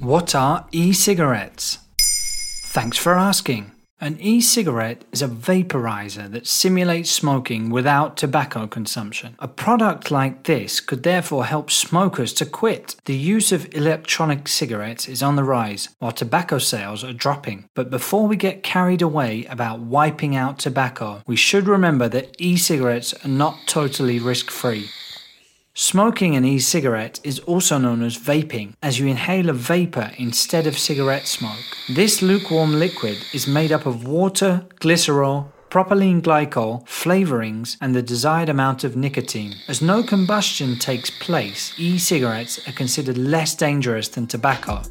What are e cigarettes? Thanks for asking. An e cigarette is a vaporizer that simulates smoking without tobacco consumption. A product like this could therefore help smokers to quit. The use of electronic cigarettes is on the rise, while tobacco sales are dropping. But before we get carried away about wiping out tobacco, we should remember that e cigarettes are not totally risk free. Smoking an e cigarette is also known as vaping, as you inhale a vapor instead of cigarette smoke. This lukewarm liquid is made up of water, glycerol, propylene glycol, flavorings, and the desired amount of nicotine. As no combustion takes place, e cigarettes are considered less dangerous than tobacco.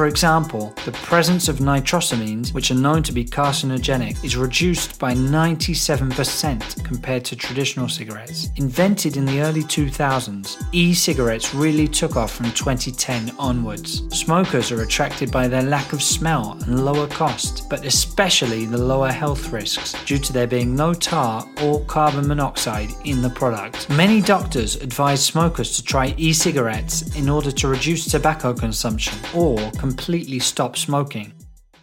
For example, the presence of nitrosamines, which are known to be carcinogenic, is reduced by 97% compared to traditional cigarettes. Invented in the early 2000s, e cigarettes really took off from 2010 onwards. Smokers are attracted by their lack of smell and lower cost, but especially the lower health risks due to there being no tar or carbon monoxide in the product. Many doctors advise smokers to try e cigarettes in order to reduce tobacco consumption or completely stop smoking.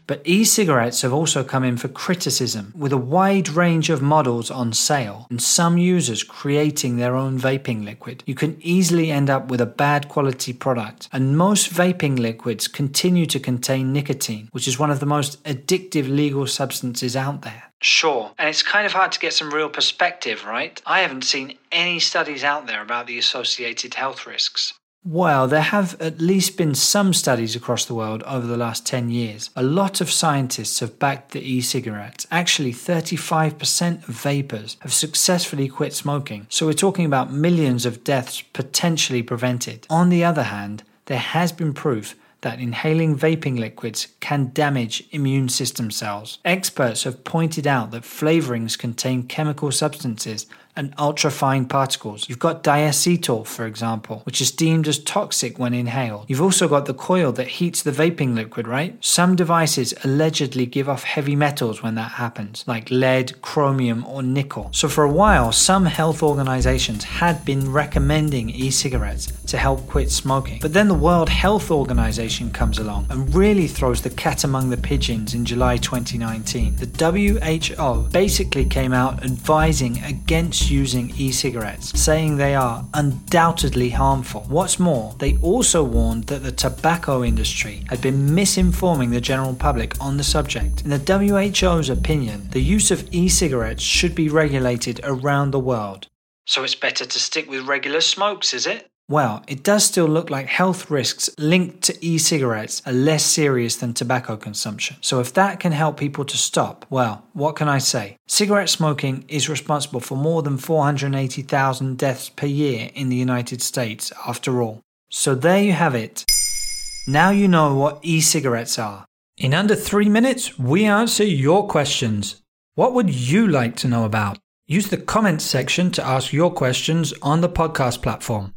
But e cigarettes have also come in for criticism, with a wide range of models on sale, and some users creating their own vaping liquid. You can easily end up with a bad quality product, and most vaping liquids continue to contain nicotine, which is one of the most addictive legal substances out there. Sure, and it's kind of hard to get some real perspective, right? I haven't seen any studies out there about the associated health risks. Well, there have at least been some studies across the world over the last 10 years. A lot of scientists have backed the e cigarettes. Actually, 35% of vapers have successfully quit smoking. So we're talking about millions of deaths potentially prevented. On the other hand, there has been proof that inhaling vaping liquids can damage immune system cells. Experts have pointed out that flavorings contain chemical substances and ultrafine particles. You've got diacetyl, for example, which is deemed as toxic when inhaled. You've also got the coil that heats the vaping liquid, right? Some devices allegedly give off heavy metals when that happens, like lead, chromium, or nickel. So for a while, some health organizations had been recommending e-cigarettes to help quit smoking. But then the World Health Organization comes along and really throws the cat among the pigeons in July 2019. The WHO basically came out advising against using e cigarettes, saying they are undoubtedly harmful. What's more, they also warned that the tobacco industry had been misinforming the general public on the subject. In the WHO's opinion, the use of e cigarettes should be regulated around the world. So it's better to stick with regular smokes, is it? Well, it does still look like health risks linked to e cigarettes are less serious than tobacco consumption. So, if that can help people to stop, well, what can I say? Cigarette smoking is responsible for more than 480,000 deaths per year in the United States, after all. So, there you have it. Now you know what e cigarettes are. In under three minutes, we answer your questions. What would you like to know about? Use the comments section to ask your questions on the podcast platform.